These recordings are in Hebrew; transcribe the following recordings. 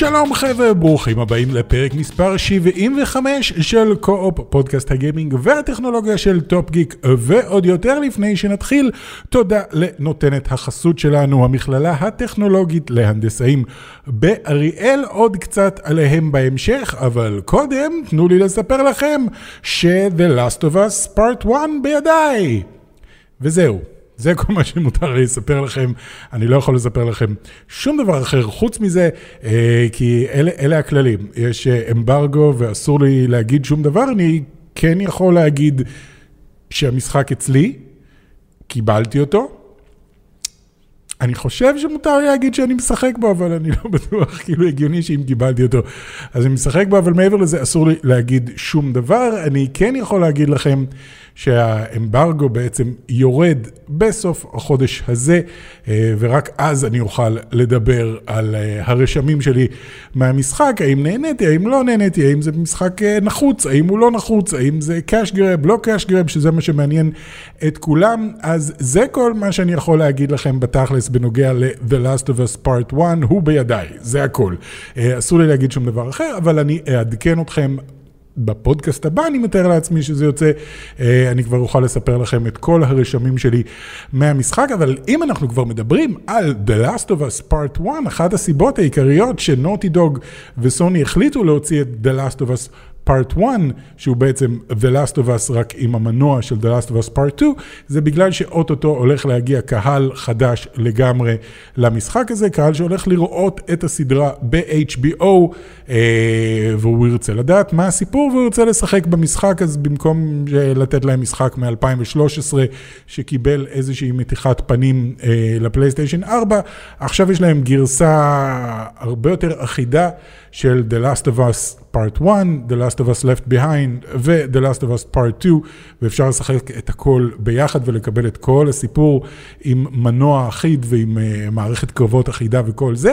שלום חבר'ה, ברוכים הבאים לפרק מספר 75 של Co-Op, פודקאסט הגיימינג והטכנולוגיה של Top Geek, ועוד יותר לפני שנתחיל, תודה לנותנת החסות שלנו, המכללה הטכנולוגית להנדסאים באריאל, עוד קצת עליהם בהמשך, אבל קודם תנו לי לספר לכם ש-The Last of Us Part 1 בידיי. וזהו. זה כל מה שמותר לי לספר לכם, אני לא יכול לספר לכם שום דבר אחר חוץ מזה, אה, כי אלה, אלה הכללים, יש אה, אמברגו ואסור לי להגיד שום דבר, אני כן יכול להגיד שהמשחק אצלי, קיבלתי אותו. אני חושב שמותר להגיד שאני משחק בו, אבל אני לא בטוח, כאילו הגיוני שאם קיבלתי אותו, אז אני משחק בו, אבל מעבר לזה אסור לי להגיד שום דבר. אני כן יכול להגיד לכם שהאמברגו בעצם יורד בסוף החודש הזה, אה, ורק אז אני אוכל לדבר על אה, הרשמים שלי מהמשחק, האם נהניתי, האם לא נהניתי, האם זה משחק אה, נחוץ, האם הוא לא נחוץ, האם זה קאש גרב, לא קאש גרב, שזה מה שמעניין את כולם. אז זה כל מה שאני יכול להגיד לכם בתכלס בנוגע ל-The Last of Us Part 1, הוא בידיי, זה הכל. אסור לי להגיד שום דבר אחר, אבל אני אעדכן אתכם בפודקאסט הבא אני מתאר לעצמי שזה יוצא, אה, אני כבר אוכל לספר לכם את כל הרשמים שלי מהמשחק, אבל אם אנחנו כבר מדברים על The Last of Us Part 1, אחת הסיבות העיקריות שנוטי דוג וסוני החליטו להוציא את The Last of Us Part 1, שהוא בעצם The Last of Us רק עם המנוע של The Last of Us Part 2, זה בגלל שאו-טו-טו הולך להגיע קהל חדש לגמרי למשחק הזה, קהל שהולך לראות את הסדרה ב-HBO, אה, והוא ירצה לדעת מה הסיפור והוא ירצה לשחק במשחק, אז במקום לתת להם משחק מ-2013 שקיבל איזושהי מתיחת פנים אה, לפלייסטיישן 4, עכשיו יש להם גרסה הרבה יותר אחידה של The Last of Us Part 1, The Last of Us Left Behind ו-The Last of Us Part 2, ואפשר לשחק את הכל ביחד ולקבל את כל הסיפור עם מנוע אחיד ועם uh, מערכת קרבות אחידה וכל זה.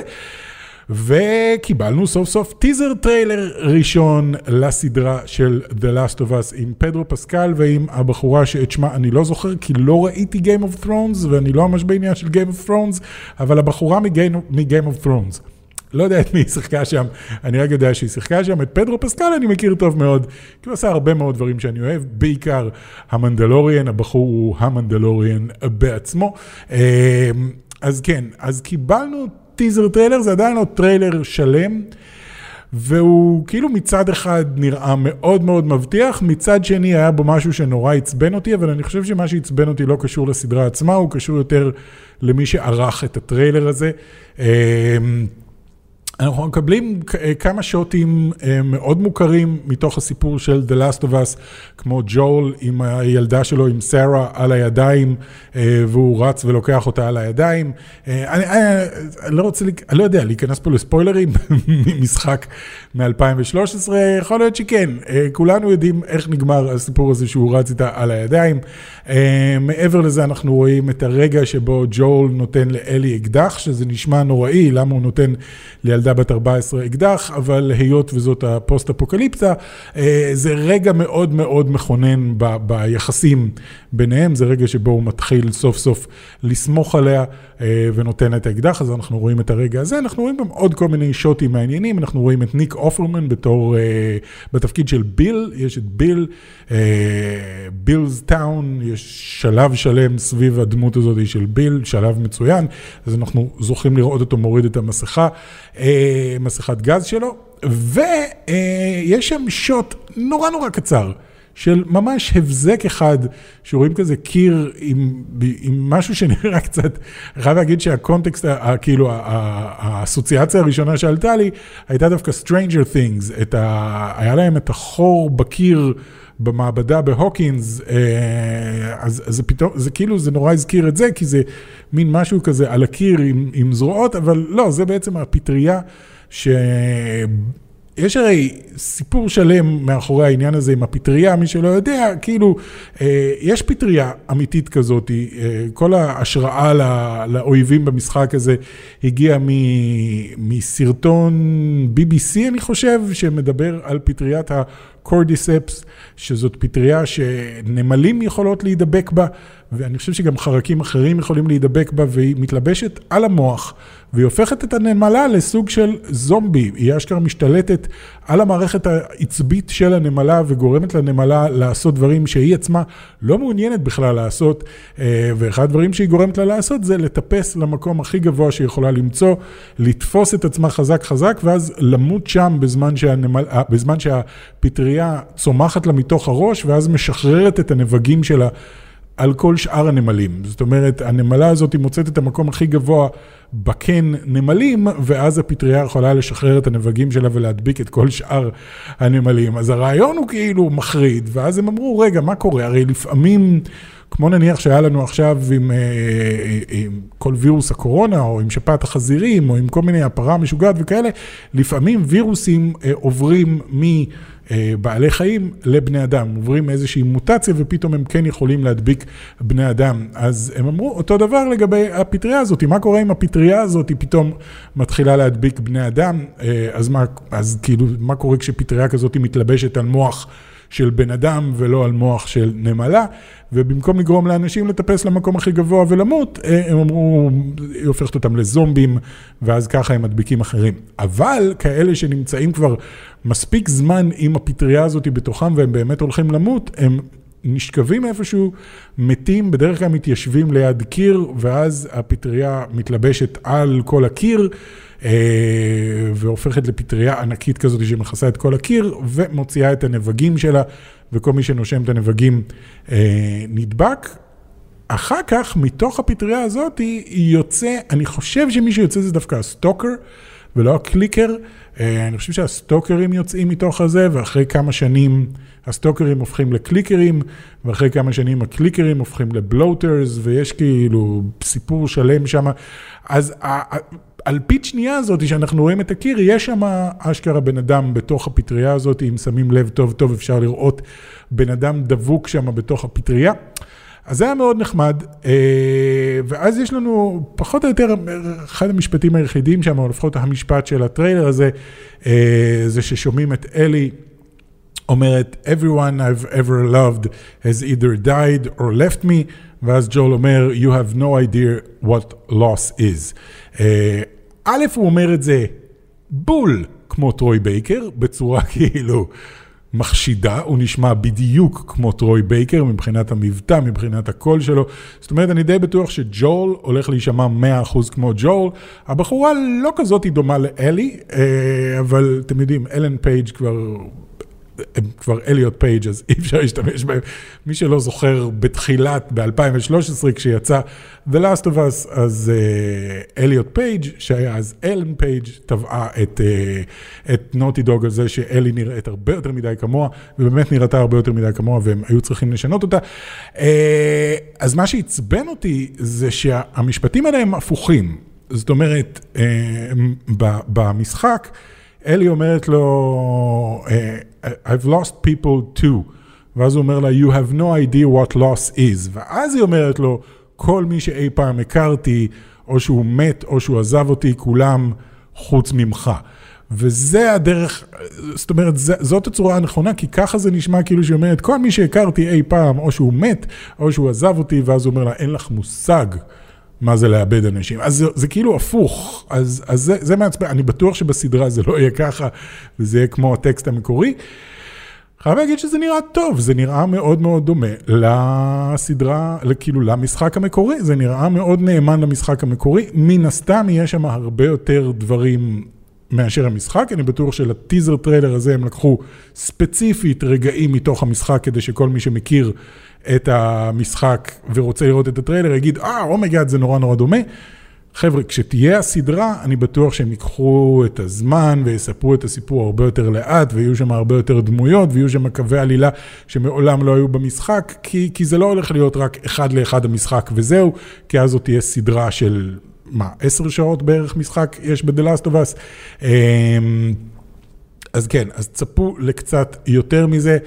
וקיבלנו סוף סוף טיזר טריילר ראשון לסדרה של The Last of Us עם פדרו פסקל ועם הבחורה שאת שמה אני לא זוכר כי לא ראיתי Game of Thrones ואני לא ממש בעניין של Game of Thrones, אבל הבחורה מ-Game of Thrones. לא יודע את מי היא שיחקה שם, אני רק יודע שהיא שיחקה שם, את פדרו פסקל אני מכיר טוב מאוד, כי הוא עשה הרבה מאוד דברים שאני אוהב, בעיקר המנדלוריאן, הבחור הוא המנדלוריאן בעצמו. אמ, אז כן, אז קיבלנו טיזר טריילר, זה עדיין לא טריילר שלם. והוא כאילו מצד אחד נראה מאוד מאוד מבטיח, מצד שני היה בו משהו שנורא עצבן אותי, אבל אני חושב שמה שעצבן אותי לא קשור לסדרה עצמה, הוא קשור יותר למי שערך את הטריילר הזה. אנחנו מקבלים כמה שוטים אה, מאוד מוכרים מתוך הסיפור של The Last of Us, כמו ג'ול עם הילדה שלו, עם סארה, על הידיים, אה, והוא רץ ולוקח אותה על הידיים. אה, אני, אני, אני לא רוצה, אני לא יודע, להיכנס פה לספוילרים ממשחק מ-2013, יכול להיות שכן. כולנו יודעים איך נגמר הסיפור הזה שהוא רץ איתה על הידיים. מעבר לזה אנחנו רואים את הרגע שבו ג'ול נותן לאלי אקדח, שזה נשמע נוראי, למה הוא נותן לילדה... ילדה בת 14 אקדח, אבל היות וזאת הפוסט-אפוקליפסה, אה, זה רגע מאוד מאוד מכונן ב, ביחסים ביניהם, זה רגע שבו הוא מתחיל סוף סוף לסמוך עליה אה, ונותן את האקדח, אז אנחנו רואים את הרגע הזה, אנחנו רואים גם עוד כל מיני שוטים מעניינים, אנחנו רואים את ניק אופרמן בתור, אה, בתפקיד של ביל, יש את ביל, בילס טאון, יש שלב שלם סביב הדמות הזאת של ביל, שלב מצוין, אז אנחנו זוכים לראות אותו מוריד את המסכה. מסכת גז שלו, ויש שם שוט נורא נורא קצר. של ממש הבזק אחד, שרואים כזה קיר עם, עם משהו שנראה קצת, אני חייב להגיד שהקונטקסט, כאילו, האסוציאציה הראשונה שעלתה לי, הייתה דווקא Stranger Things, ה, היה להם את החור בקיר במעבדה בהוקינס, אה, אז, זה פתאום, זה כאילו, זה נורא הזכיר את זה, כי זה מין משהו כזה על הקיר עם, עם זרועות, אבל לא, זה בעצם הפטריה. ש... יש הרי סיפור שלם מאחורי העניין הזה עם הפטריה, מי שלא יודע, כאילו, אה, יש פטריה אמיתית כזאת, אה, כל ההשראה לאויבים במשחק הזה הגיעה מסרטון BBC, אני חושב, שמדבר על פטריית הקורדיספס, שזאת פטריה שנמלים יכולות להידבק בה. ואני חושב שגם חרקים אחרים יכולים להידבק בה, והיא מתלבשת על המוח, והיא הופכת את הנמלה לסוג של זומבי. היא אשכרה משתלטת על המערכת העצבית של הנמלה, וגורמת לנמלה לעשות דברים שהיא עצמה לא מעוניינת בכלל לעשות, אה, ואחד הדברים שהיא גורמת לה לעשות זה לטפס למקום הכי גבוה שהיא יכולה למצוא, לתפוס את עצמה חזק חזק, ואז למות שם בזמן, שהנמל, אה, בזמן שהפטריה צומחת לה מתוך הראש, ואז משחררת את הנבגים שלה. על כל שאר הנמלים. זאת אומרת, הנמלה הזאת מוצאת את המקום הכי גבוה בקן נמלים, ואז הפטריה יכולה לשחרר את הנבגים שלה ולהדביק את כל שאר הנמלים. אז הרעיון הוא כאילו מחריד, ואז הם אמרו, רגע, מה קורה? הרי לפעמים... כמו נניח שהיה לנו עכשיו עם, אה, עם כל וירוס הקורונה, או עם שפעת החזירים, או עם כל מיני הפרה משוגעת וכאלה, לפעמים וירוסים אה, עוברים מבעלי חיים לבני אדם, עוברים איזושהי מוטציה ופתאום הם כן יכולים להדביק בני אדם. אז הם אמרו אותו דבר לגבי הפטריה הזאת, מה קורה אם הפטריה הזאת פתאום מתחילה להדביק בני אדם, אה, אז מה, אז כאילו, מה קורה כשפטריה כזאת מתלבשת על מוח? של בן אדם ולא על מוח של נמלה, ובמקום לגרום לאנשים לטפס למקום הכי גבוה ולמות, אה, הם אמרו, היא הופכת אותם לזומבים, ואז ככה הם מדביקים אחרים. אבל כאלה שנמצאים כבר מספיק זמן עם הפטריה הזאת בתוכם והם באמת הולכים למות, הם נשכבים איפשהו, מתים, בדרך כלל מתיישבים ליד קיר, ואז הפטריה מתלבשת על כל הקיר. אה, והופכת לפטריה ענקית כזאת שמכסה את כל הקיר, ומוציאה את הנבגים שלה, וכל מי שנושם את הנבגים אה, נדבק. אחר כך, מתוך הפטריה הזאת, היא יוצא, אני חושב שמי שיוצא זה דווקא ה-Stalker, ולא ה-Clicker. אה, אני חושב שהסטוקרים יוצאים מתוך הזה, ואחרי כמה שנים הסטוקרים הופכים לקליקרים, ואחרי כמה שנים הקליקרים הופכים ל-Bloaters, ויש כאילו סיפור שלם שם. אז האלפית שנייה הזאת, שאנחנו רואים את הקיר, יש שם אשכרה בן אדם בתוך הפטריה הזאת, אם שמים לב טוב טוב אפשר לראות בן אדם דבוק שם בתוך הפטריה. אז זה היה מאוד נחמד, אה, ואז יש לנו פחות או יותר אחד המשפטים היחידים שם, או לפחות המשפט של הטריילר הזה, אה, זה ששומעים את אלי אומרת, everyone I've ever loved has either died or left me, ואז ג'ול אומר, you have no idea what loss is. אה, א', הוא אומר את זה בול כמו טרוי בייקר, בצורה כאילו מחשידה, הוא נשמע בדיוק כמו טרוי בייקר מבחינת המבטא, מבחינת הקול שלו. זאת אומרת, אני די בטוח שג'ואל הולך להישמע 100% כמו ג'ואל. הבחורה לא כזאת היא דומה לאלי, אה, אבל אתם יודעים, אלן פייג' כבר הם כבר אליוט פייג', אז אי אפשר להשתמש בהם. מי שלא זוכר, בתחילת, ב-2013, כשיצא The Last of Us, אז אליוט uh, פייג', שהיה אז אלן פייג', תבעה את, uh, את נוטי דוג על זה שאלי נראית הרבה יותר מדי כמוה, ובאמת נראתה הרבה יותר מדי כמוה, והם היו צריכים לשנות אותה. Uh, אז מה שעצבן אותי, זה שהמשפטים האלה הם הפוכים. זאת אומרת, uh, במשחק, אלי אומרת לו, I've lost people too. ואז הוא אומר לה, you have no idea what loss is. ואז היא אומרת לו, כל מי שאי פעם הכרתי, או שהוא מת, או שהוא עזב אותי, כולם חוץ ממך. וזה הדרך, זאת אומרת, זאת הצורה הנכונה, כי ככה זה נשמע כאילו שהיא אומרת, כל מי שהכרתי אי פעם, או שהוא מת, או שהוא עזב אותי, ואז הוא אומר לה, אין לך מושג מה זה לאבד אנשים. אז זה, זה כאילו הפוך, אז, אז זה, זה מעצבן, אני בטוח שבסדרה זה לא יהיה ככה, וזה יהיה כמו הטקסט המקורי. חייב להגיד שזה נראה טוב, זה נראה מאוד מאוד דומה לסדרה, כאילו למשחק המקורי, זה נראה מאוד נאמן למשחק המקורי, מן הסתם יהיה שם הרבה יותר דברים מאשר המשחק, אני בטוח שלטיזר טריילר הזה הם לקחו ספציפית רגעים מתוך המשחק כדי שכל מי שמכיר את המשחק ורוצה לראות את הטריילר, יגיד, אה, oh my god, זה נורא נורא דומה. חבר'ה, כשתהיה הסדרה, אני בטוח שהם ייקחו את הזמן ויספרו את הסיפור הרבה יותר לאט, ויהיו שם הרבה יותר דמויות, ויהיו שם קווי עלילה שמעולם לא היו במשחק, כי, כי זה לא הולך להיות רק אחד לאחד המשחק וזהו, כי אז זאת תהיה סדרה של, מה, עשר שעות בערך משחק יש ב-The Last of Us. אז כן, אז צפו לקצת יותר מזה,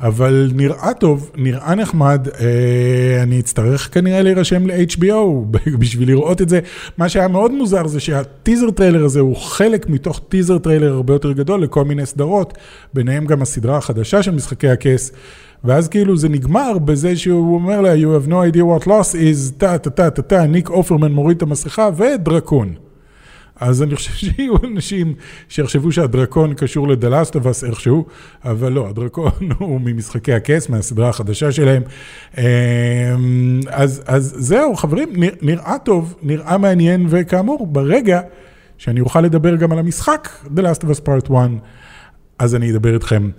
אבל נראה טוב, נראה נחמד, אה, אני אצטרך כנראה להירשם ל-HBO בשביל לראות את זה. מה שהיה מאוד מוזר זה שהטיזר טריילר הזה הוא חלק מתוך טיזר טריילר הרבה יותר גדול לכל מיני סדרות, ביניהם גם הסדרה החדשה של משחקי הכס. ואז כאילו זה נגמר בזה שהוא אומר לה, you have no idea what loss is, טה טה טה טה טה, ניק אופרמן מוריד את המסכה ודרקון. אז אני חושב שיהיו אנשים שיחשבו שהדרקון קשור לדלסטובס איכשהו, אבל לא, הדרקון הוא ממשחקי הכס, מהסדרה החדשה שלהם. אמ, אז, אז זהו, חברים, נראה טוב, נראה מעניין, וכאמור, ברגע שאני אוכל לדבר גם על המשחק, The Last of Us Part 1, אז אני אדבר איתכם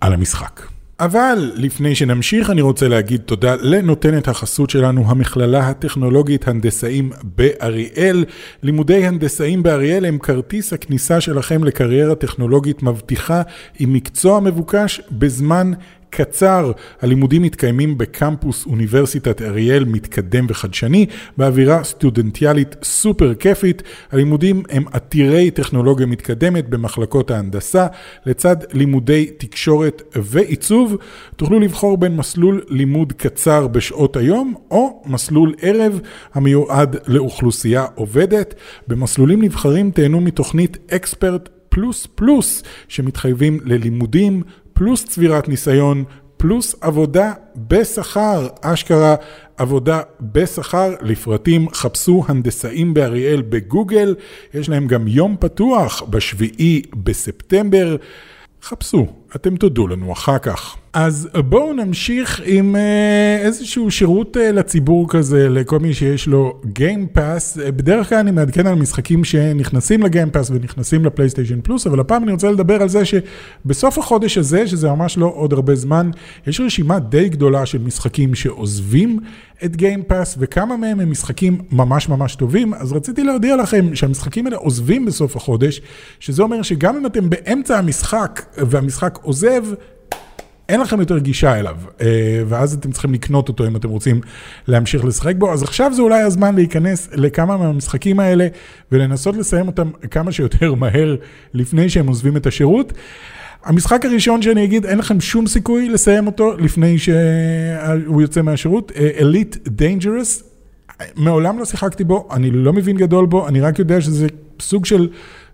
על המשחק. אבל לפני שנמשיך אני רוצה להגיד תודה לנותנת החסות שלנו, המכללה הטכנולוגית הנדסאים באריאל. לימודי הנדסאים באריאל הם כרטיס הכניסה שלכם לקריירה טכנולוגית מבטיחה עם מקצוע מבוקש בזמן קצר. הלימודים מתקיימים בקמפוס אוניברסיטת אריאל מתקדם וחדשני, באווירה סטודנטיאלית סופר כיפית. הלימודים הם עתירי טכנולוגיה מתקדמת במחלקות ההנדסה, לצד לימודי תקשורת ועיצוב. תוכלו לבחור בין מסלול לימוד קצר בשעות היום, או מסלול ערב המיועד לאוכלוסייה עובדת. במסלולים נבחרים תהנו מתוכנית אקספרט פלוס פלוס שמתחייבים ללימודים, פלוס צבירת ניסיון, פלוס עבודה בשכר, אשכרה עבודה בשכר, לפרטים חפשו הנדסאים באריאל בגוגל, יש להם גם יום פתוח בשביעי בספטמבר, חפשו, אתם תודו לנו אחר כך. אז בואו נמשיך עם אה, איזשהו שירות אה, לציבור כזה, לכל מי שיש לו Game Pass. אה, בדרך כלל אני מעדכן על משחקים שנכנסים לגיים פאס ונכנסים לפלייסטיישן פלוס, אבל הפעם אני רוצה לדבר על זה שבסוף החודש הזה, שזה ממש לא עוד הרבה זמן, יש רשימה די גדולה של משחקים שעוזבים את גיים פאס, וכמה מהם הם משחקים ממש ממש טובים, אז רציתי להודיע לכם שהמשחקים האלה עוזבים בסוף החודש, שזה אומר שגם אם אתם באמצע המשחק והמשחק עוזב, אין לכם יותר גישה אליו, אה, ואז אתם צריכים לקנות אותו אם אתם רוצים להמשיך לשחק בו. אז עכשיו זה אולי הזמן להיכנס לכמה מהמשחקים האלה ולנסות לסיים אותם כמה שיותר מהר לפני שהם עוזבים את השירות. המשחק הראשון שאני אגיד, אין לכם שום סיכוי לסיים אותו לפני שהוא יוצא מהשירות, Elite Dangerous, מעולם לא שיחקתי בו, אני לא מבין גדול בו, אני רק יודע שזה סוג של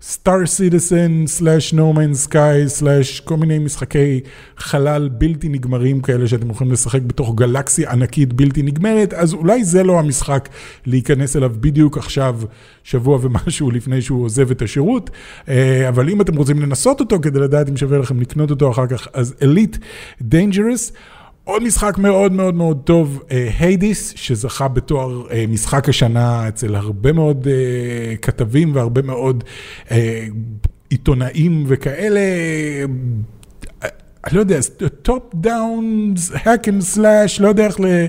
סטאר סיטיסן, סלאש נורמן סקאי, סלאש כל מיני משחקי חלל בלתי נגמרים כאלה שאתם יכולים לשחק בתוך גלקסיה ענקית בלתי נגמרת, אז אולי זה לא המשחק להיכנס אליו בדיוק עכשיו, שבוע ומשהו לפני שהוא עוזב את השירות, אה, אבל אם אתם רוצים לנסות אותו כדי לדעת אם שווה לכם לקנות אותו אחר כך, אז Elite Dangerous. עוד משחק מאוד מאוד מאוד טוב, Hades, uh, שזכה בתואר uh, משחק השנה אצל הרבה מאוד uh, כתבים והרבה מאוד עיתונאים וכאלה. אני לא יודע, top down, hack and slash, לא יודע איך לה,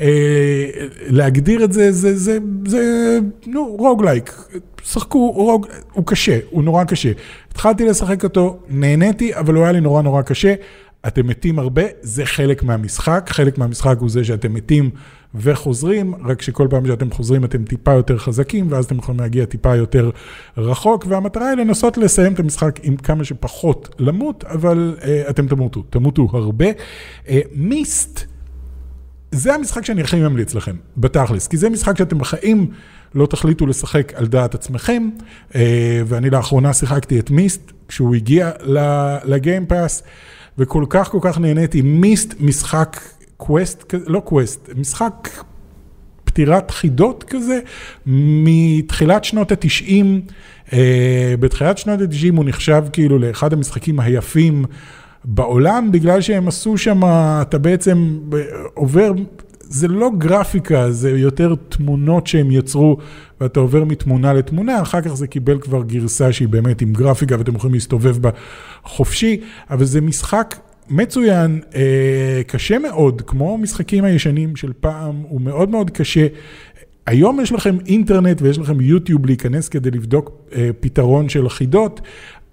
אה, להגדיר את זה, זה, זה, זה, נו, רוגלייק. שחקו, רוג, הוא קשה, הוא נורא קשה. התחלתי לשחק אותו, נהניתי, אבל הוא היה לי נורא נורא קשה. אתם מתים הרבה, זה חלק מהמשחק, חלק מהמשחק הוא זה שאתם מתים וחוזרים, רק שכל פעם שאתם חוזרים אתם טיפה יותר חזקים, ואז אתם יכולים להגיע טיפה יותר רחוק, והמטרה היא לנסות לסיים את המשחק עם כמה שפחות למות, אבל uh, אתם תמותו, תמותו הרבה. Uh, מיסט, זה המשחק שאני הכי ממליץ לכם, בתכלס, כי זה משחק שאתם בחיים לא תחליטו לשחק על דעת עצמכם, uh, ואני לאחרונה שיחקתי את Myst, כשהוא הגיע ל-Game Pass. וכל כך כל כך נהניתי. Myst משחק קווסט, לא קווסט, משחק פתירת חידות כזה, מתחילת שנות התשעים. אה, בתחילת שנות התשעים הוא נחשב כאילו לאחד המשחקים היפים בעולם, בגלל שהם עשו שם, אתה בעצם עובר זה לא גרפיקה, זה יותר תמונות שהם יצרו, ואתה עובר מתמונה לתמונה, אחר כך זה קיבל כבר גרסה שהיא באמת עם גרפיקה, ואתם יכולים להסתובב בה חופשי, אבל זה משחק מצוין, אה, קשה מאוד, כמו משחקים הישנים של פעם, הוא מאוד מאוד קשה. היום יש לכם אינטרנט ויש לכם יוטיוב להיכנס כדי לבדוק אה, פתרון של חידות,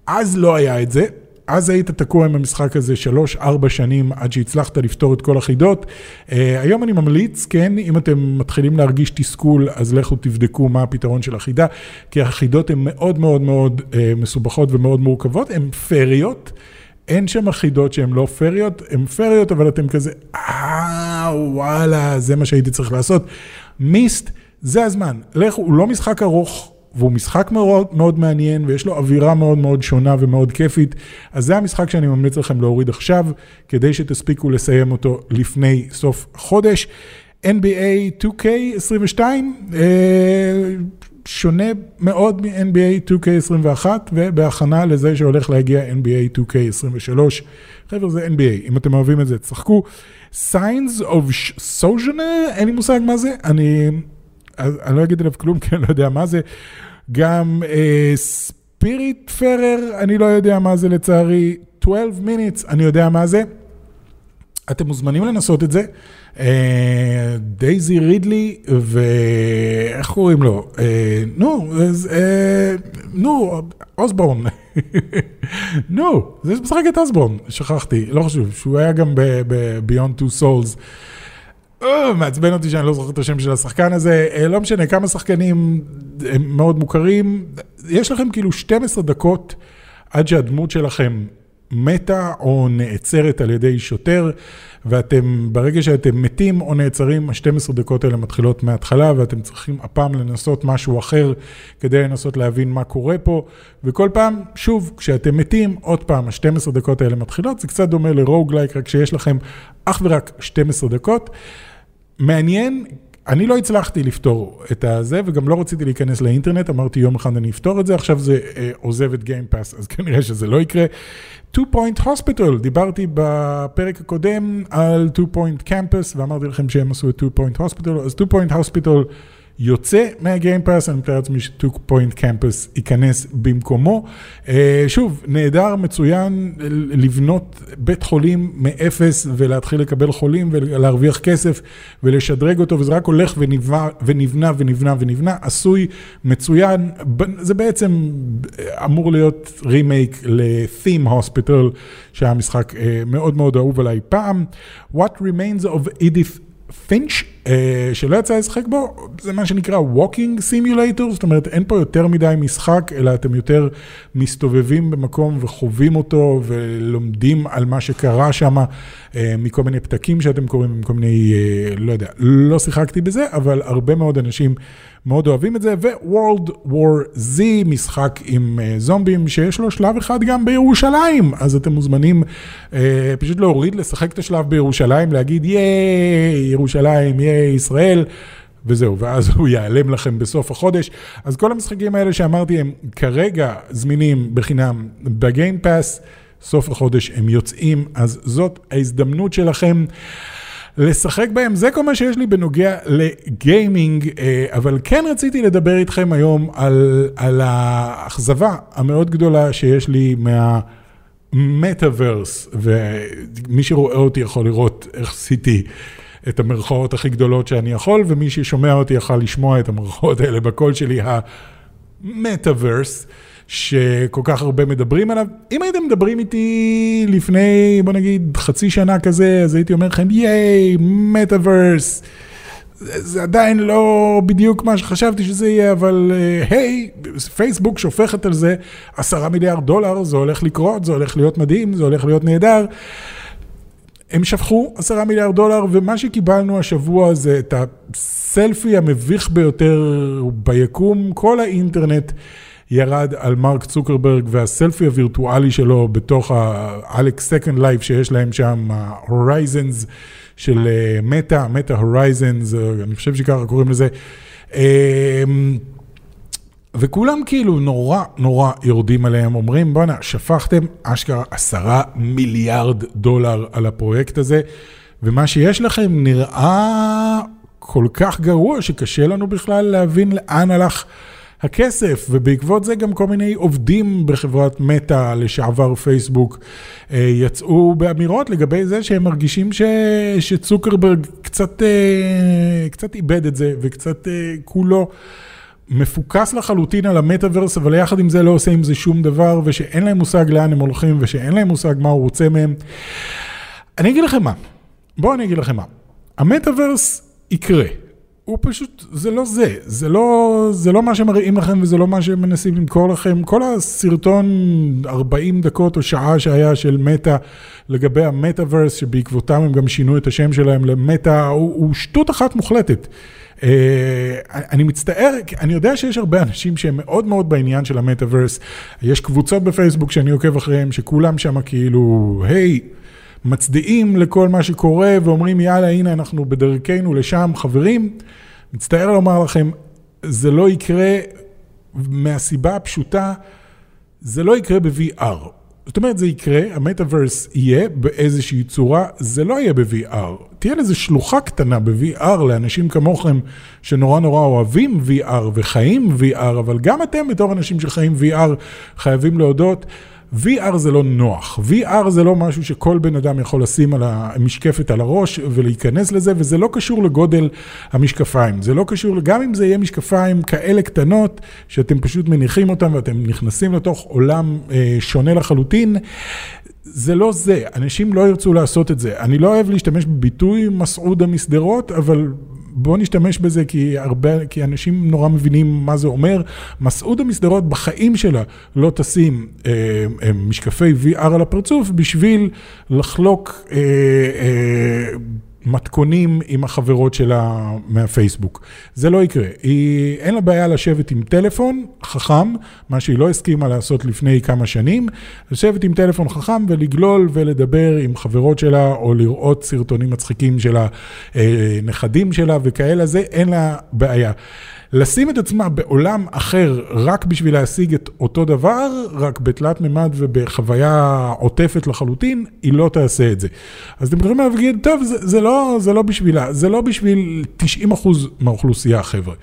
אז לא היה את זה. אז היית תקוע עם המשחק הזה שלוש-ארבע שנים עד שהצלחת לפתור את כל החידות. אה, היום אני ממליץ, כן, אם אתם מתחילים להרגיש תסכול, אז לכו תבדקו מה הפתרון של החידה, כי החידות הן מאוד מאוד מאוד אה, מסובכות ומאוד מורכבות, הן פריות. אין שם חידות שהן לא פריות, הן פריות, אבל אתם כזה, אה, וואלה, זה מה שהייתי צריך לעשות. מיסט, זה הזמן. לכו, הוא לא משחק ארוך. והוא משחק מאוד מאוד מעניין ויש לו אווירה מאוד מאוד שונה ומאוד כיפית, אז זה המשחק שאני ממליץ לכם להוריד עכשיו, כדי שתספיקו לסיים אותו לפני סוף החודש. NBA 2K22, אה, שונה מאוד מ-NBA 2K21 ובהכנה לזה שהולך להגיע NBA 2K23. חבר'ה זה NBA, אם אתם אוהבים את זה תשחקו. Signs of Sojourner, אין לי מושג מה זה, אני, אני לא אגיד עליו כלום כי אני לא יודע מה זה. גם ספיריט uh, פרר, אני לא יודע מה זה לצערי. 12 minutes, אני יודע מה זה. אתם מוזמנים לנסות את זה. אה, דייזי רידלי ואיך קוראים לו? אה, נו, אה, נו, אוסבורן. נו, זה משחק את אוסבורן, שכחתי, לא חשוב, שהוא היה גם ב-Beyond Two Souls. מעצבן אותי שאני לא זוכר את השם של השחקן הזה, לא משנה, כמה שחקנים הם מאוד מוכרים. יש לכם כאילו 12 דקות עד שהדמות שלכם מתה או נעצרת על ידי שוטר, ואתם, ברגע שאתם מתים או נעצרים, ה-12 דקות האלה מתחילות מההתחלה, ואתם צריכים הפעם לנסות משהו אחר כדי לנסות להבין מה קורה פה, וכל פעם, שוב, כשאתם מתים, עוד פעם, ה-12 דקות האלה מתחילות, זה קצת דומה לרוגלייק, רק שיש לכם אך ורק 12 דקות. מעניין, אני לא הצלחתי לפתור את הזה, וגם לא רציתי להיכנס לאינטרנט, אמרתי יום אחד אני אפתור את זה, עכשיו זה אה, עוזב את גיימפאס, אז כנראה שזה לא יקרה. 2 Point Hospital, דיברתי בפרק הקודם על 2 Point Campus, ואמרתי לכם שהם עשו את 2 Point Hospital, אז 2 Point Hospital יוצא מהגיימפאס, אני מתאר לעצמי ש-2 Point Campus ייכנס במקומו. אה, שוב, נהדר, מצוין לבנות בית חולים מאפס ולהתחיל לקבל חולים ולהרוויח כסף ולשדרג אותו, וזה רק הולך ונבנה ונבנה ונבנה ונבנה, עשוי, מצוין, זה בעצם אמור להיות רימייק ל-Theme Hospital, שהיה משחק אה, מאוד מאוד אהוב עליי פעם. What Remains of Edith אה, שלא יצא לשחק בו, זה מה שנקרא Walking Simulator, זאת אומרת אין פה יותר מדי משחק, אלא אתם יותר מסתובבים במקום וחווים אותו ולומדים על מה שקרה שם, אה, מכל מיני פתקים שאתם קוראים, מכל מיני, אה, לא יודע, לא שיחקתי בזה, אבל הרבה מאוד אנשים מאוד אוהבים את זה, ו-World War Z, משחק עם זומבים, שיש לו שלב אחד גם בירושלים, אז אתם מוזמנים פשוט להוריד, לשחק את השלב בירושלים, להגיד ייי, ירושלים, ייי, ישראל. וזהו, ואז הוא ייעלם לכם בסוף החודש. אז כל המשחקים האלה שאמרתי הם כרגע זמינים בחינם בגיימפאס, סוף החודש הם יוצאים, אז זאת ההזדמנות שלכם. לשחק בהם, זה כל מה שיש לי בנוגע לגיימינג, אה, אבל כן רציתי לדבר איתכם היום על, על האכזבה המאוד גדולה שיש לי מה... מטאוורס, ומי שרואה אותי יכול לראות איך עשיתי את המרכאות הכי גדולות שאני יכול, ומי ששומע אותי יכול לשמוע את המרכאות האלה בקול שלי, המטאוורס. שכל כך הרבה מדברים עליו. אם הייתם מדברים איתי לפני, בוא נגיד, חצי שנה כזה, אז הייתי אומר לכם, ייי, מטאוורס. זה עדיין לא בדיוק מה שחשבתי שזה יהיה, אבל היי, uh, פייסבוק שופכת על זה עשרה מיליארד דולר, זה הולך לקרות, זה הולך להיות מדהים, זה הולך להיות נהדר. הם שפכו עשרה מיליארד דולר, ומה שקיבלנו השבוע זה את הסלפי המביך ביותר ביקום, כל האינטרנט. ירד על מרק צוקרברג והסלפי הווירטואלי שלו בתוך העלק Second Life שיש להם שם, ה-Horizons של מטא, מטא Horizons, אני חושב שככה קוראים לזה. וכולם כאילו נורא נורא יורדים עליהם, אומרים בואנה, שפכתם אשכרה עשרה מיליארד דולר על הפרויקט הזה, ומה שיש לכם נראה כל כך גרוע שקשה לנו בכלל להבין לאן הלך. הכסף, ובעקבות זה גם כל מיני עובדים בחברת מטא, לשעבר פייסבוק, אה, יצאו באמירות לגבי זה שהם מרגישים ש... שצוקרברג קצת, אה, קצת איבד את זה וקצת אה, כולו מפוקס לחלוטין על המטאוורס, אבל יחד עם זה לא עושה עם זה שום דבר, ושאין להם מושג לאן הם הולכים, ושאין להם מושג מה הוא רוצה מהם. אני אגיד לכם מה, בואו אני אגיד לכם מה. המטאוורס יקרה. הוא פשוט, זה לא זה, זה לא, זה לא מה שמראים לכם וזה לא מה שמנסים למכור לכם. כל הסרטון 40 דקות או שעה שהיה של מטא לגבי המטאוורס, שבעקבותם הם גם שינו את השם שלהם למטא, הוא, הוא שטות אחת מוחלטת. Uh, אני מצטער, אני יודע שיש הרבה אנשים שהם מאוד מאוד בעניין של המטאוורס. יש קבוצות בפייסבוק שאני עוקב אחריהם, שכולם שם כאילו, היי, hey, מצדיעים לכל מה שקורה ואומרים, יאללה, הנה אנחנו בדרכנו לשם, חברים. מצטער לומר לכם, זה לא יקרה מהסיבה הפשוטה, זה לא יקרה ב-VR. זאת אומרת, זה יקרה, המטאוורס יהיה באיזושהי צורה, זה לא יהיה ב-VR. תהיה לזה שלוחה קטנה ב-VR לאנשים כמוכם שנורא נורא אוהבים VR וחיים VR, אבל גם אתם בתור אנשים שחיים VR חייבים להודות. VR זה לא נוח, VR זה לא משהו שכל בן אדם יכול לשים על המשקפת על הראש ולהיכנס לזה, וזה לא קשור לגודל המשקפיים, זה לא קשור, גם אם זה יהיה משקפיים כאלה קטנות, שאתם פשוט מניחים אותם ואתם נכנסים לתוך עולם אה, שונה לחלוטין, זה לא זה, אנשים לא ירצו לעשות את זה. אני לא אוהב להשתמש בביטוי מסעודה משדרות, אבל בואו נשתמש בזה כי הרבה, כי אנשים נורא מבינים מה זה אומר. מסעודה משדרות בחיים שלה לא תשים אה, אה, משקפי VR על הפרצוף בשביל לחלוק אה, אה, מתכונים עם החברות שלה מהפייסבוק. זה לא יקרה. היא, אין לה בעיה לשבת עם טלפון חכם, מה שהיא לא הסכימה לעשות לפני כמה שנים, לשבת עם טלפון חכם ולגלול ולדבר עם חברות שלה, או לראות סרטונים מצחיקים של הנכדים אה, שלה וכאלה, זה אין לה בעיה. לשים את עצמה בעולם אחר רק בשביל להשיג את אותו דבר, רק בתלת מימד ובחוויה עוטפת לחלוטין, היא לא תעשה את זה. אז אתם יכולים להגיד, טוב, זה, זה, לא, זה לא בשבילה, זה לא בשביל 90% מהאוכלוסייה, חבר'ה.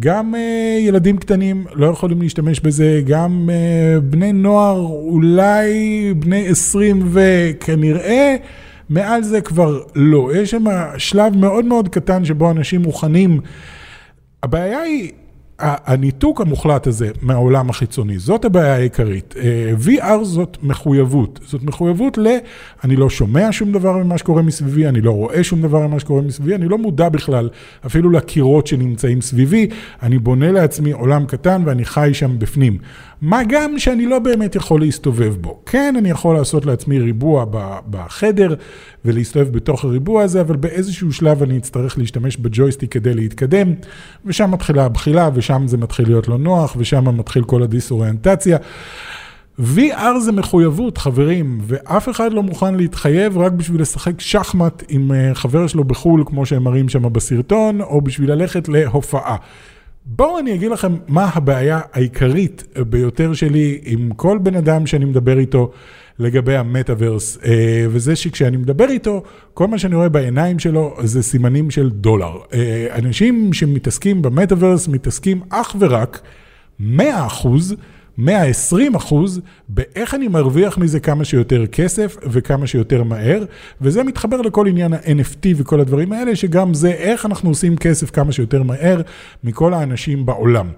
גם uh, ילדים קטנים לא יכולים להשתמש בזה, גם uh, בני נוער, אולי בני 20 וכנראה, מעל זה כבר לא. יש שם שלב מאוד מאוד קטן שבו אנשים מוכנים הבעיה היא הניתוק המוחלט הזה מהעולם החיצוני, זאת הבעיה העיקרית. אה, VR זאת מחויבות, זאת מחויבות ל... אני לא שומע שום דבר ממה שקורה מסביבי, אני לא רואה שום דבר ממה שקורה מסביבי, אני לא מודע בכלל אפילו לקירות שנמצאים סביבי, אני בונה לעצמי עולם קטן ואני חי שם בפנים. מה גם שאני לא באמת יכול להסתובב בו. כן, אני יכול לעשות לעצמי ריבוע בחדר ולהסתובב בתוך הריבוע הזה, אבל באיזשהו שלב אני אצטרך להשתמש בג'ויסטיק כדי להתקדם, ושם מתחילה הבחילה, ושם זה מתחיל להיות לא נוח, ושם מתחיל כל הדיסאוריינטציה. VR זה מחויבות, חברים, ואף אחד לא מוכן להתחייב רק בשביל לשחק שחמט עם אה, חבר שלו בחו"ל, כמו שהם מראים שם בסרטון, או בשביל ללכת להופעה. בואו אני אגיד לכם מה הבעיה העיקרית ביותר שלי עם כל בן אדם שאני מדבר איתו לגבי המטאוורס, אה, וזה שכשאני מדבר איתו, כל מה שאני רואה בעיניים שלו זה סימנים של דולר. אה, אנשים שמתעסקים במטאוורס מתעסקים אך ורק 100 אחוז 120 אחוז באיך אני מרוויח מזה כמה שיותר כסף וכמה שיותר מהר, וזה מתחבר לכל עניין ה-NFT וכל הדברים האלה, שגם זה איך אנחנו עושים כסף כמה שיותר מהר מכל האנשים בעולם.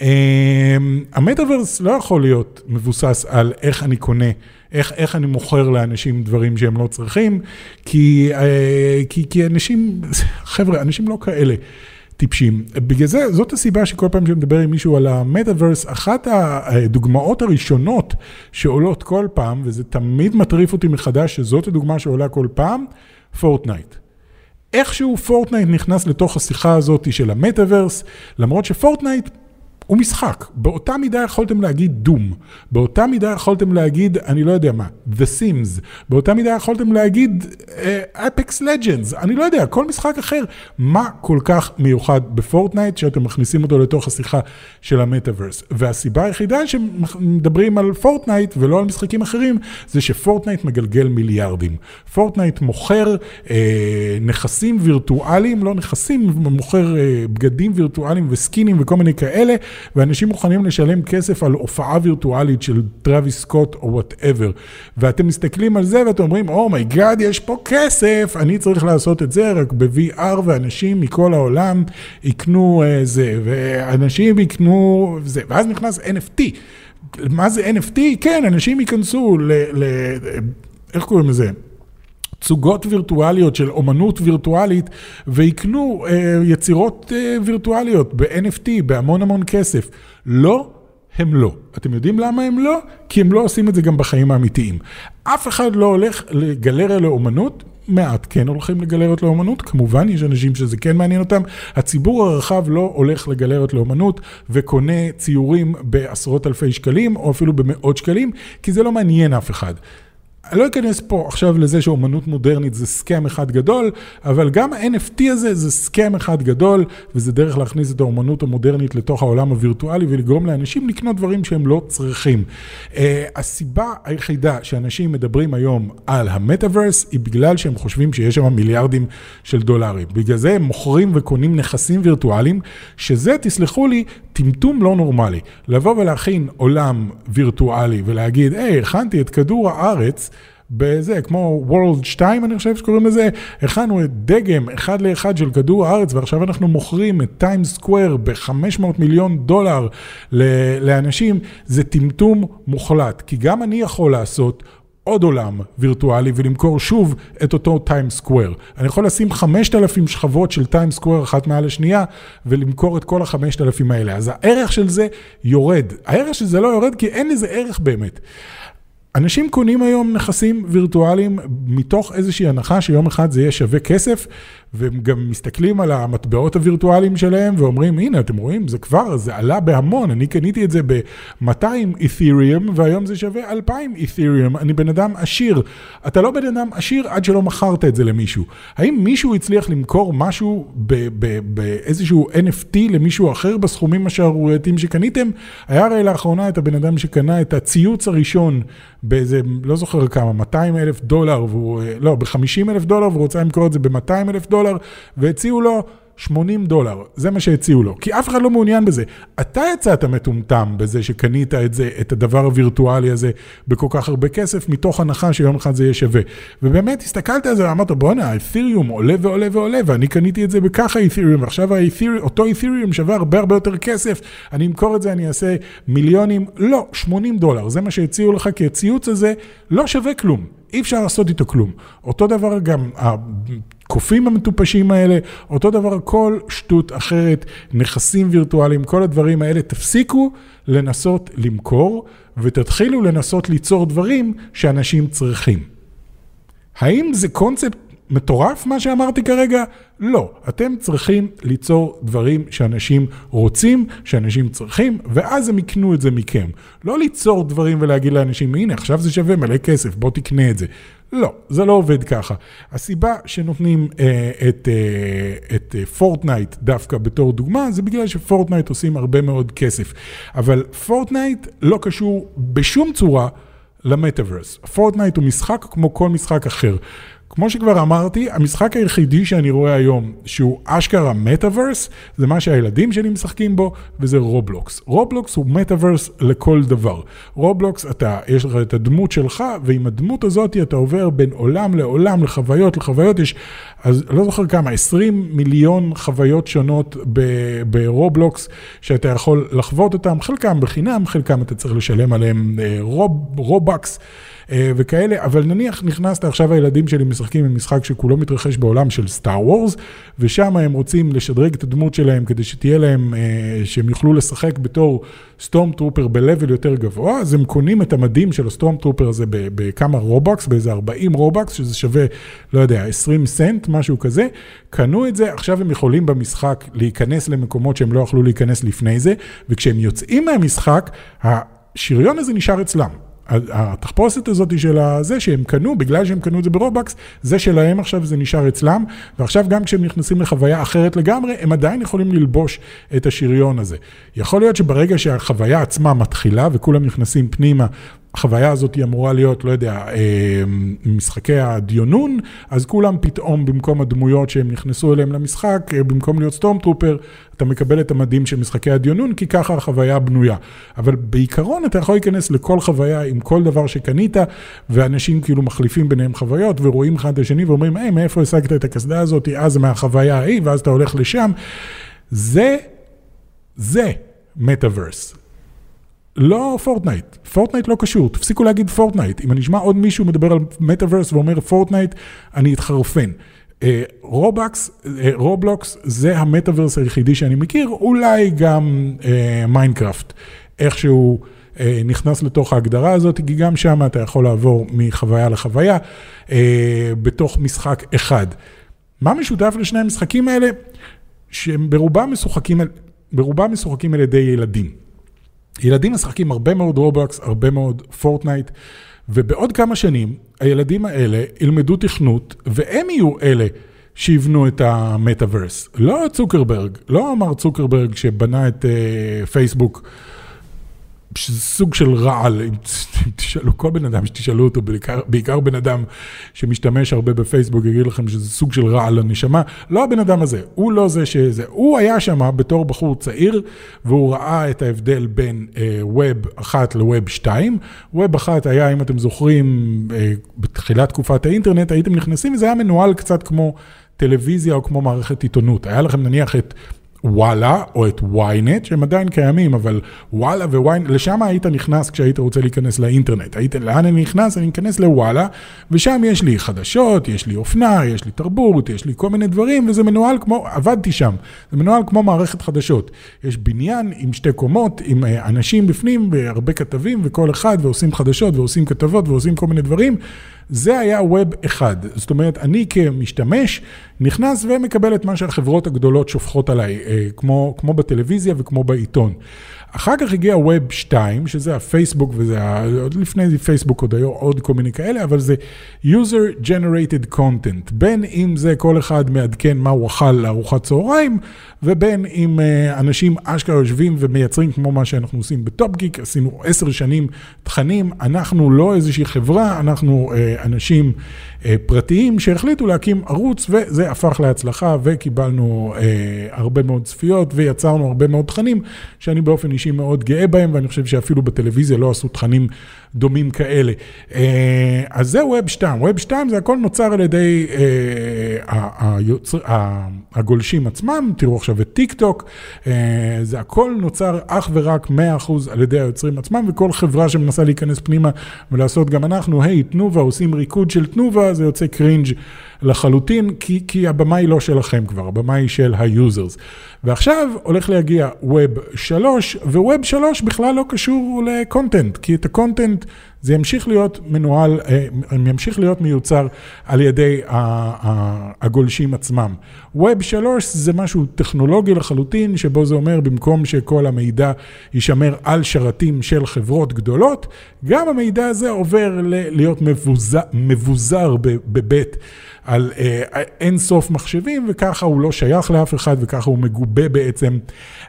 אמ, המטאוורס לא יכול להיות מבוסס על איך אני קונה, איך, איך אני מוכר לאנשים דברים שהם לא צריכים, כי, אה, כי, כי אנשים, חבר'ה, אנשים לא כאלה. טיפשים. בגלל זה, זאת הסיבה שכל פעם שאני מדבר עם מישהו על המטאוורס, אחת הדוגמאות הראשונות שעולות כל פעם, וזה תמיד מטריף אותי מחדש, שזאת הדוגמה שעולה כל פעם, פורטנייט. איכשהו פורטנייט נכנס לתוך השיחה הזאת של המטאוורס, למרות שפורטנייט הוא משחק. באותה מידה יכולתם להגיד Doom, באותה מידה יכולתם להגיד, אני לא יודע מה, The Sims, באותה מידה יכולתם להגיד אה, Apex Legends, אני לא יודע, כל משחק אחר. מה כל כך מיוחד בפורטנייט שאתם מכניסים אותו לתוך השיחה של המטאוורס? והסיבה היחידה שמדברים על פורטנייט ולא על משחקים אחרים, זה שפורטנייט מגלגל מיליארדים. פורטנייט מוכר אה, נכסים וירטואליים, לא נכסים, מוכר אה, בגדים וירטואליים וסקינים וכל מיני כאלה. ואנשים מוכנים לשלם כסף על הופעה וירטואלית של טראביס סקוט או whatever. ואתם מסתכלים על זה ואתם אומרים, oh my god, oh יש פה כסף, אני צריך לעשות את זה רק ב-VR, ואנשים מכל העולם יקנו אה, זה, ואנשים יקנו זה, ואז נכנס NFT. מה זה NFT? כן, אנשים ייכנסו ל... ל איך קוראים לזה? תצוגות וירטואליות של אומנות וירטואלית ויקנו אה, יצירות אה, וירטואליות ב-NFT בהמון המון כסף. לא, הם לא. אתם יודעים למה הם לא? כי הם לא עושים את זה גם בחיים האמיתיים. אף אחד לא הולך לגלריה לאומנות, מעט כן הולכים לגלריות לאומנות, כמובן יש אנשים שזה כן מעניין אותם. הציבור הרחב לא הולך לגלריות לאומנות וקונה ציורים בעשרות אלפי שקלים או אפילו במאות שקלים, כי זה לא מעניין אף אחד. אני לא אכנס פה עכשיו לזה שאומנות מודרנית זה סכם אחד גדול, אבל גם ה-NFT הזה זה סכם אחד גדול, וזה דרך להכניס את האומנות המודרנית לתוך העולם הווירטואלי ולגרום לאנשים לקנות דברים שהם לא צריכים. Uh, הסיבה היחידה שאנשים מדברים היום על המטאוורס היא בגלל שהם חושבים שיש שם מיליארדים של דולרים. בגלל זה הם מוכרים וקונים נכסים וירטואליים, שזה, תסלחו לי, טמטום לא נורמלי. לבוא ולהכין עולם וירטואלי ולהגיד, היי, הכנתי את כדור הארץ, בזה, כמו World 2 אני חושב שקוראים לזה, הכנו את דגם אחד לאחד של כדור הארץ ועכשיו אנחנו מוכרים את טיים סקוואר ב-500 מיליון דולר לאנשים, זה טמטום מוחלט, כי גם אני יכול לעשות עוד עולם וירטואלי ולמכור שוב את אותו טיים סקוואר. אני יכול לשים 5,000 שכבות של טיים סקוואר אחת מעל השנייה ולמכור את כל ה-5,000 האלה. אז הערך של זה יורד. הערך של זה לא יורד כי אין לזה ערך באמת. אנשים קונים היום נכסים וירטואליים מתוך איזושהי הנחה שיום אחד זה יהיה שווה כסף, והם גם מסתכלים על המטבעות הווירטואליים שלהם ואומרים, הנה, אתם רואים, זה כבר, זה עלה בהמון, אני קניתי את זה ב-200 אית'ריום, והיום זה שווה 2,000 אית'ריום, אני בן אדם עשיר. אתה לא בן אדם עשיר עד שלא מכרת את זה למישהו. האם מישהו הצליח למכור משהו באיזשהו NFT למישהו אחר בסכומים השערורייתיים שקניתם? היה הרי לאחרונה את הבן אדם שקנה את הציוץ הראשון באיזה, לא זוכר כמה, 200 אלף דולר, והוא, לא, ב-50 אלף דולר, והוא רוצה למכור את זה ב-200 אלף דולר, והציעו לו 80 דולר, זה מה שהציעו לו, כי אף אחד לא מעוניין בזה. אתה יצאת מטומטם בזה שקנית את זה, את הדבר הווירטואלי הזה, בכל כך הרבה כסף, מתוך הנחה שיום אחד זה יהיה שווה. ובאמת הסתכלת על זה ואמרת, בואנה, האת'יריום עולה ועולה ועולה, ואני קניתי את זה בככה את'יריום, ועכשיו האת'יריום, אותו את'יריום שווה הרבה הרבה יותר כסף, אני אמכור את זה, אני אעשה מיליונים, לא, 80 דולר, זה מה שהציעו לך, כי הציוץ הזה לא שווה כלום. אי אפשר לעשות איתו כלום. אותו דבר גם הקופים המטופשים האלה, אותו דבר כל שטות אחרת, נכסים וירטואליים, כל הדברים האלה, תפסיקו לנסות למכור ותתחילו לנסות ליצור דברים שאנשים צריכים. האם זה קונספט מטורף מה שאמרתי כרגע? לא. אתם צריכים ליצור דברים שאנשים רוצים, שאנשים צריכים, ואז הם יקנו את זה מכם. לא ליצור דברים ולהגיד לאנשים, הנה, עכשיו זה שווה מלא כסף, בוא תקנה את זה. לא, זה לא עובד ככה. הסיבה שנותנים אה, את, אה, את אה, פורטנייט דווקא בתור דוגמה, זה בגלל שפורטנייט עושים הרבה מאוד כסף. אבל פורטנייט לא קשור בשום צורה למטאוורס. פורטנייט הוא משחק כמו כל משחק אחר. כמו שכבר אמרתי, המשחק היחידי שאני רואה היום שהוא אשכרה מטאוורס, זה מה שהילדים שלי משחקים בו, וזה רובלוקס. רובלוקס הוא מטאוורס לכל דבר. רובלוקס, אתה, יש לך את הדמות שלך, ועם הדמות הזאת אתה עובר בין עולם לעולם, לחוויות, לחוויות יש, אז לא זוכר כמה, 20 מיליון חוויות שונות ברובלוקס, שאתה יכול לחוות אותם, חלקם בחינם, חלקם אתה צריך לשלם עליהם אה, רוב, רובקס. אה, וכאלה, אבל נניח נכנסת עכשיו הילדים שלי משחקים עם משחק שכולו מתרחש בעולם של Star Wars, ושם הם רוצים לשדרג את הדמות שלהם כדי שתהיה להם, אה, שהם יוכלו לשחק בתור stormtrooper ב-level יותר גבוה, אז הם קונים את המדים של ה stormtrooper הזה בכמה רובקס, באיזה 40 רובקס, שזה שווה, לא יודע, 20 סנט, משהו כזה, קנו את זה, עכשיו הם יכולים במשחק להיכנס למקומות שהם לא יכלו להיכנס לפני זה, וכשהם יוצאים מהמשחק, השריון הזה נשאר אצלם. התחפושת הזאת של הזה שהם קנו, בגלל שהם קנו את זה ברובקס, זה שלהם עכשיו, זה נשאר אצלם, ועכשיו גם כשהם נכנסים לחוויה אחרת לגמרי, הם עדיין יכולים ללבוש את השריון הזה. יכול להיות שברגע שהחוויה עצמה מתחילה וכולם נכנסים פנימה, החוויה הזאת היא אמורה להיות, לא יודע, אה, משחקי הדיונון, אז כולם פתאום במקום הדמויות שהם נכנסו אליהם למשחק, אה, במקום להיות סטורם טרופר, אתה מקבל את המדים של משחקי הדיונון, כי ככה החוויה בנויה. אבל בעיקרון אתה יכול להיכנס לכל חוויה עם כל דבר שקנית, ואנשים כאילו מחליפים ביניהם חוויות, ורואים אחד את השני ואומרים, היי, מאיפה השגת את הקסדה הזאת? אז מהחוויה ההיא, ואז אתה הולך לשם. זה, זה מטאוורס. לא פורטנייט, פורטנייט לא קשור, תפסיקו להגיד פורטנייט. אם אני אשמע עוד מישהו מדבר על מטאוורס ואומר פורטנייט, אני אתחרפן. רובקס, רובלוקס זה המטאוורס היחידי שאני מכיר, אולי גם מיינקראפט, איכשהו נכנס לתוך ההגדרה הזאת, כי גם שם אתה יכול לעבור מחוויה לחוויה בתוך משחק אחד. מה משותף לשני המשחקים האלה? שהם ברובם משוחקים, ברובם משוחקים על ידי ילדים. ילדים משחקים הרבה מאוד רובלוקס, הרבה מאוד פורטנייט, ובעוד כמה שנים הילדים האלה ילמדו תכנות, והם יהיו אלה שיבנו את המטאוורס. לא צוקרברג, לא מר צוקרברג שבנה את אה, פייסבוק. שזה סוג של רעל, אם תשאלו כל בן אדם שתשאלו אותו, בעיקר, בעיקר בן אדם שמשתמש הרבה בפייסבוק, יגיד לכם שזה סוג של רעל לנשמה, לא הבן אדם הזה, הוא לא זה שזה, הוא היה שם בתור בחור צעיר, והוא ראה את ההבדל בין ווב uh, אחת לווב שתיים, ווב אחת היה, אם אתם זוכרים, uh, בתחילת תקופת האינטרנט, הייתם נכנסים, וזה היה מנוהל קצת כמו טלוויזיה או כמו מערכת עיתונות, היה לכם נניח את... וואלה או את ynet שהם עדיין קיימים אבל וואלה וויינט לשם היית נכנס כשהיית רוצה להיכנס לאינטרנט. היית לאן אני נכנס? אני אכנס לוואלה ושם יש לי חדשות יש לי אופנה יש לי תרבות יש לי כל מיני דברים וזה מנוהל כמו עבדתי שם. זה מנוהל כמו מערכת חדשות. יש בניין עם שתי קומות עם אנשים בפנים והרבה כתבים וכל אחד ועושים חדשות ועושים כתבות ועושים כל מיני דברים. זה היה ווב אחד, זאת אומרת, אני כמשתמש נכנס ומקבל את מה שהחברות הגדולות שופכות עליי, כמו, כמו בטלוויזיה וכמו בעיתון. אחר כך הגיע ווב 2, שזה הפייסבוק, וזה, עוד לפני פייסבוק עוד היו עוד כל מיני כאלה, אבל זה user generated content, בין אם זה כל אחד מעדכן מה הוא אכל לארוחת צהריים, ובין אם אנשים אשכרה יושבים ומייצרים כמו מה שאנחנו עושים בטופ גיק, עשינו עשר שנים תכנים, אנחנו לא איזושהי חברה, אנחנו אנשים פרטיים שהחליטו להקים ערוץ, וזה הפך להצלחה, וקיבלנו הרבה מאוד צפיות, ויצרנו הרבה מאוד תכנים, שאני באופן אישי מאוד גאה בהם, ואני חושב שאפילו בטלוויזיה לא עשו תכנים דומים כאלה. אז זה Web 2, Web 2 זה הכל נוצר על ידי היוצר, הגולשים עצמם, תראו עכשיו את טיק טוק, זה הכל נוצר אך ורק 100% על ידי היוצרים עצמם, וכל חברה שמנסה להיכנס פנימה ולעשות גם אנחנו, היי, תנובה, עושים ריקוד של תנובה, זה יוצא cringe לחלוטין, כי, כי הבמה היא לא שלכם כבר, הבמה היא של ה users. ועכשיו הולך להגיע ווב 3, וווב 3 בכלל לא קשור לקונטנט, כי את הקונטנט Punkt, זה ימשיך להיות מנוהל, ימשיך להיות מיוצר על ידי הגולשים עצמם. ווב 3 זה משהו טכנולוגי לחלוטין, שבו זה אומר במקום שכל המידע יישמר על שרתים של חברות גדולות, גם המידע הזה עובר להיות מבוזר, מבוזר בבית. על אה, אין סוף מחשבים, וככה הוא לא שייך לאף אחד, וככה הוא מגובה בעצם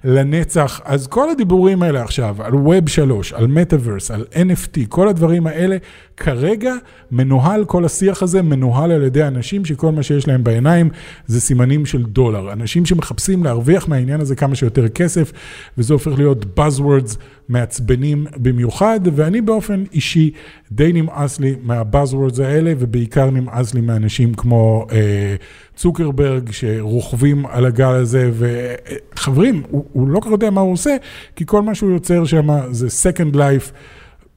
לנצח. אז כל הדיבורים האלה עכשיו, על ווב 3, על מטאוורס, על NFT, כל הדברים האלה, כרגע מנוהל, כל השיח הזה מנוהל על ידי אנשים שכל מה שיש להם בעיניים זה סימנים של דולר. אנשים שמחפשים להרוויח מהעניין הזה כמה שיותר כסף, וזה הופך להיות Buzzwords מעצבנים במיוחד, ואני באופן אישי די נמאס לי מהבאזוורדס האלה, ובעיקר נמאס לי מאנשים כמו אה, צוקרברג שרוכבים על הגל הזה, וחברים, הוא, הוא לא כל כך יודע מה הוא עושה, כי כל מה שהוא יוצר שם זה Second Life.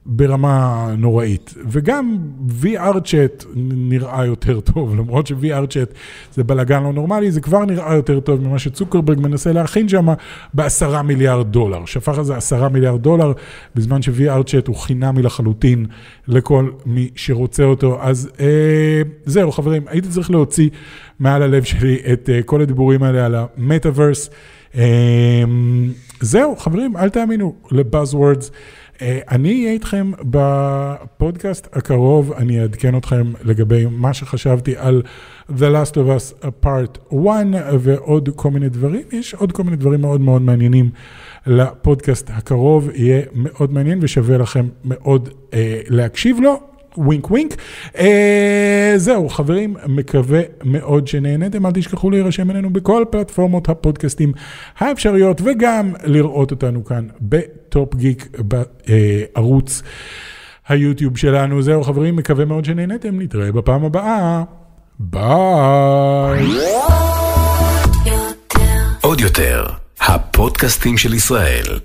ברמה נוראית. וגם VR צ'אט נראה יותר טוב, למרות ש-VR צ'אט זה בלאגן לא נורמלי, זה כבר נראה יותר טוב ממה שצוקרברג מנסה להכין שם בעשרה מיליארד דולר. שפך על זה עשרה מיליארד דולר, בזמן ש-VR צ'אט הוא חינמי לחלוטין לכל מי שרוצה אותו. אז אה, זהו, חברים, הייתי צריך להוציא מעל הלב שלי את אה, כל הדיבורים האלה על המטאוורס. אה, זהו, חברים, אל תאמינו לבאזוורדס. אה, אני אהיה איתכם בפודקאסט הקרוב, אני אעדכן אתכם לגבי מה שחשבתי על The Last of Us Part 1 ועוד כל מיני דברים. יש עוד כל מיני דברים מאוד מאוד מעניינים לפודקאסט הקרוב, יהיה מאוד מעניין ושווה לכם מאוד אה, להקשיב לו. wink wink. אה, זהו, חברים, מקווה מאוד שנהנתם. אל תשכחו להירשם אלינו בכל פלטפורמות הפודקאסטים האפשריות, וגם לראות אותנו כאן ב Top Geek בערוץ היוטיוב שלנו. זהו, חברים, מקווה מאוד שנהנתם. נתראה בפעם הבאה. ביי. עוד יותר, הפודקאסטים של ישראל.